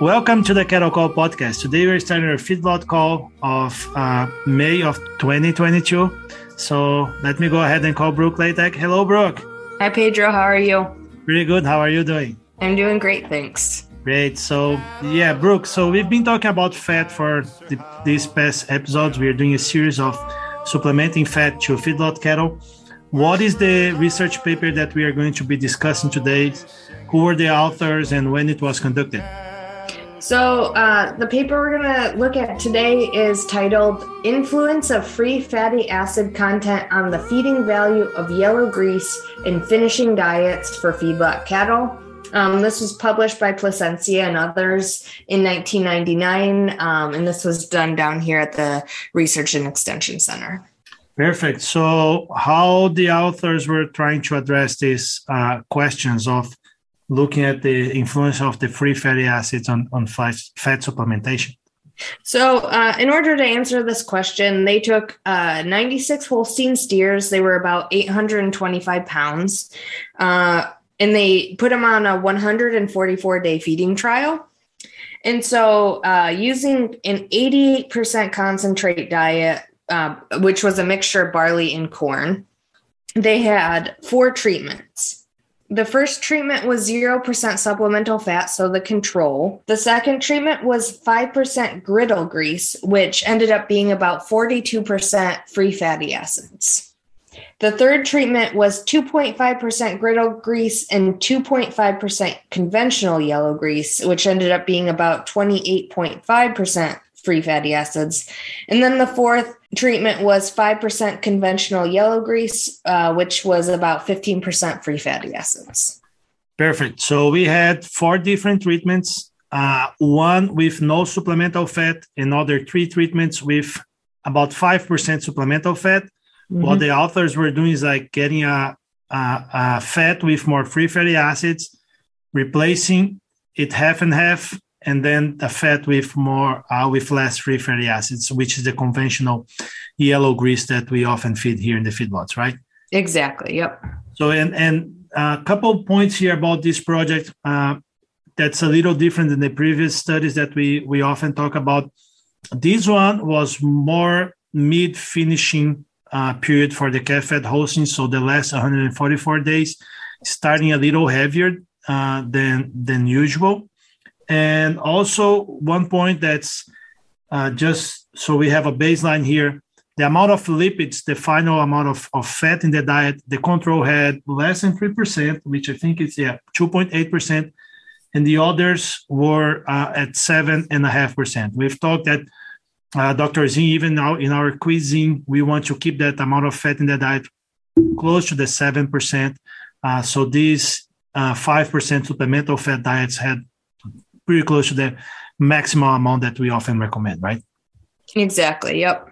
Welcome to the Cattle Call podcast. Today we're starting our feedlot call of uh, May of 2022. So let me go ahead and call Brooke Latack. Hello, Brooke. Hi, Pedro. How are you? Pretty good. How are you doing? I'm doing great, thanks. Great. So yeah, Brooke. So we've been talking about fat for the, these past episodes. We are doing a series of supplementing fat to feedlot cattle. What is the research paper that we are going to be discussing today? Who were the authors and when it was conducted? So, uh, the paper we're going to look at today is titled Influence of Free Fatty Acid Content on the Feeding Value of Yellow Grease in Finishing Diets for Feedlot Cattle. Um, this was published by Plascencia and others in 1999, um, and this was done down here at the Research and Extension Center. Perfect. So, how the authors were trying to address these uh, questions of looking at the influence of the free fatty acids on, on fat, fat supplementation? So, uh, in order to answer this question, they took uh, 96 Holstein steers. They were about 825 pounds. Uh, and they put them on a 144 day feeding trial. And so, uh, using an 88% concentrate diet, uh, which was a mixture of barley and corn, they had four treatments. The first treatment was 0% supplemental fat, so the control. The second treatment was 5% griddle grease, which ended up being about 42% free fatty acids. The third treatment was 2.5% griddle grease and 2.5% conventional yellow grease, which ended up being about 28.5% free fatty acids. And then the fourth treatment was 5% conventional yellow grease, uh, which was about 15% free fatty acids. Perfect. So we had four different treatments uh, one with no supplemental fat, another three treatments with about 5% supplemental fat. Mm-hmm. What the authors were doing is like getting a, a, a fat with more free fatty acids, replacing it half and half and then the fat with more uh, with less free fatty acids, which is the conventional yellow grease that we often feed here in the feedlots, right? Exactly. Yep. So and and a couple points here about this project uh, that's a little different than the previous studies that we we often talk about. This one was more mid finishing uh, period for the calf fed Holstein, so the last 144 days, starting a little heavier uh, than than usual and also, one point that's uh, just so we have a baseline here the amount of lipids, the final amount of, of fat in the diet, the control had less than 3%, which I think is yeah, 2.8%. And the others were uh, at 7.5%. We've talked that uh, Dr. Zinn, even now in our cuisine, we want to keep that amount of fat in the diet close to the 7%. Uh, so these 5% uh, supplemental fat diets had pretty close to the maximum amount that we often recommend, right? Exactly. Yep.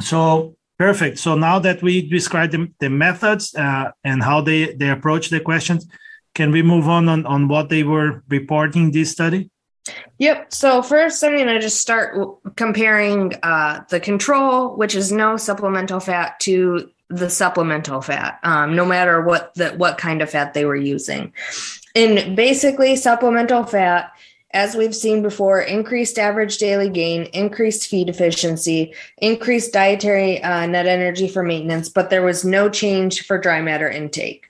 So perfect. So now that we described the, the methods uh, and how they they approach the questions, can we move on, on on what they were reporting this study? Yep. So first, I'm going to just start comparing uh, the control, which is no supplemental fat, to the supplemental fat, um, no matter what the what kind of fat they were using. And basically, supplemental fat as we've seen before, increased average daily gain, increased feed efficiency, increased dietary uh, net energy for maintenance, but there was no change for dry matter intake.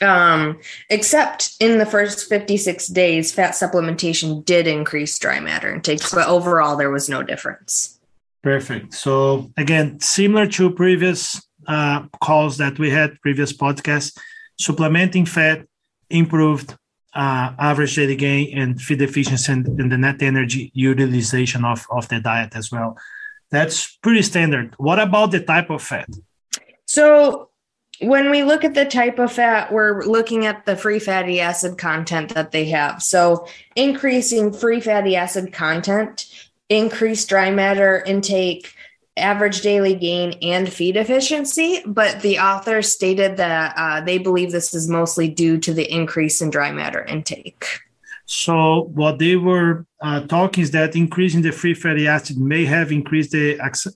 Um, except in the first 56 days, fat supplementation did increase dry matter intake, but overall, there was no difference. Perfect. So, again, similar to previous uh, calls that we had, previous podcasts, supplementing fat improved uh, average daily gain and feed efficiency and, and, the net energy utilization of, of the diet as well. That's pretty standard. What about the type of fat? So, when we look at the type of fat, we're looking at the free fatty acid content that they have. So, increasing free fatty acid content, increased dry matter intake, average daily gain and feed efficiency, but the author stated that uh, they believe this is mostly due to the increase in dry matter intake. So, what they were uh, talking is that increasing the free fatty acid may have increased the ac-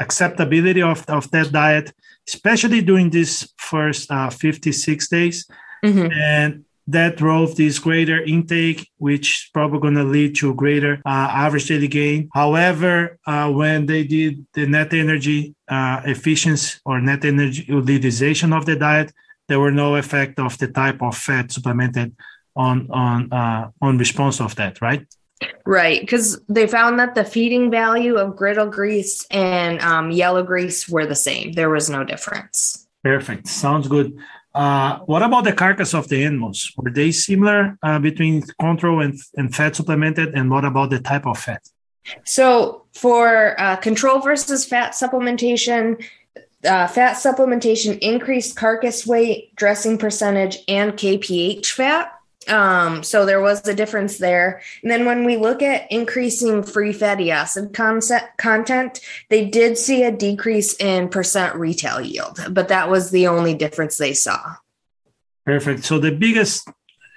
acceptability of, of that diet, especially during these first uh, 56 days. Mm-hmm. And that drove this greater intake, which is probably going to lead to greater uh, average daily gain. However, uh, when they did the net energy uh, efficiency or net energy utilization of the diet, there were no effect of the type of fat supplemented on on uh, on response of that, right? Right, because they found that the feeding value of griddle grease and um, yellow grease were the same. There was no difference. Perfect. Sounds good. Uh, what about the carcass of the animals? Were they similar uh, between control and, and fat supplemented? And what about the type of fat? So, for uh, control versus fat supplementation, uh, fat supplementation increased carcass weight, dressing percentage, and KPH fat. Um, so there was a difference there. And then when we look at increasing free fatty acid concept, content, they did see a decrease in percent retail yield, but that was the only difference they saw. Perfect. So the biggest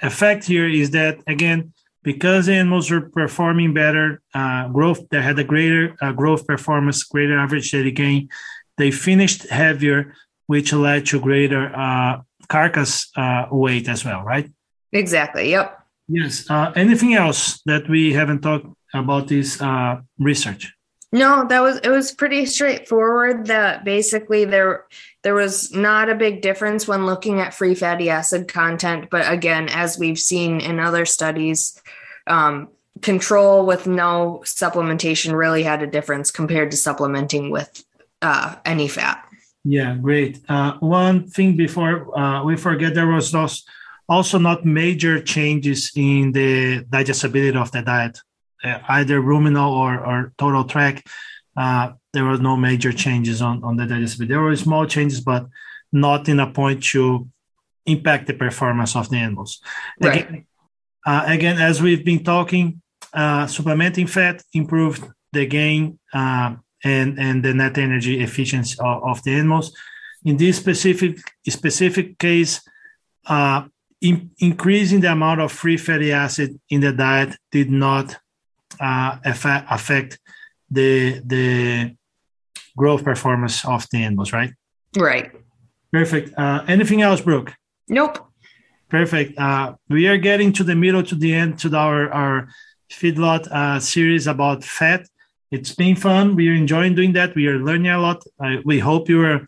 effect here is that again, because animals were performing better, uh, growth, they had a greater uh, growth performance, greater average daily gain. They finished heavier, which led to greater uh, carcass uh, weight as well, right? Exactly. Yep. Yes. Uh, anything else that we haven't talked about this uh, research? No, that was it was pretty straightforward. That basically there there was not a big difference when looking at free fatty acid content, but again, as we've seen in other studies, um, control with no supplementation really had a difference compared to supplementing with uh, any fat. Yeah, great. Uh, one thing before uh, we forget, there was those also not major changes in the digestibility of the diet, uh, either ruminal or, or total tract. Uh, there were no major changes on, on the digestibility. There were small changes, but not in a point to impact the performance of the animals. Right. Again, uh, again as we've been talking, uh, supplementing fat improved the gain uh, and, and the net energy efficiency of, of the animals. In this specific specific case, uh, in, increasing the amount of free fatty acid in the diet did not uh, affect, affect the the growth performance of the animals, right? Right. Perfect. Uh, anything else, Brooke? Nope. Perfect. Uh, we are getting to the middle to the end to our our feedlot uh, series about fat. It's been fun. We are enjoying doing that. We are learning a lot. we hope you are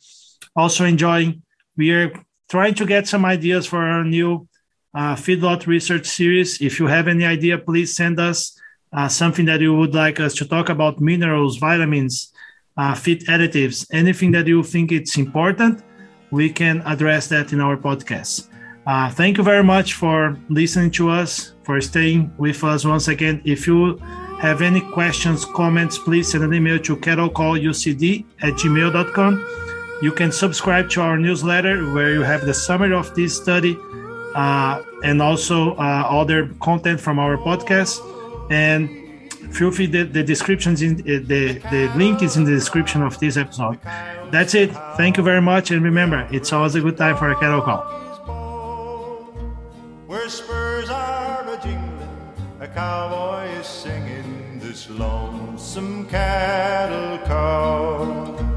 also enjoying. We are trying to get some ideas for our new uh, feedlot research series. If you have any idea, please send us uh, something that you would like us to talk about minerals, vitamins, uh, feed additives, anything that you think it's important, we can address that in our podcast. Uh, thank you very much for listening to us, for staying with us once again. If you have any questions, comments, please send an email to cattlecallucd at gmail.com. You can subscribe to our newsletter where you have the summary of this study uh, and also uh, other content from our podcast. And feel free, the, the descriptions in uh, the, the link is in the description of this episode. That's it. Thank you very much. And remember, it's always a good time for a cattle call. Where spurs are a jingling, a cowboy is singing this lonesome cattle call.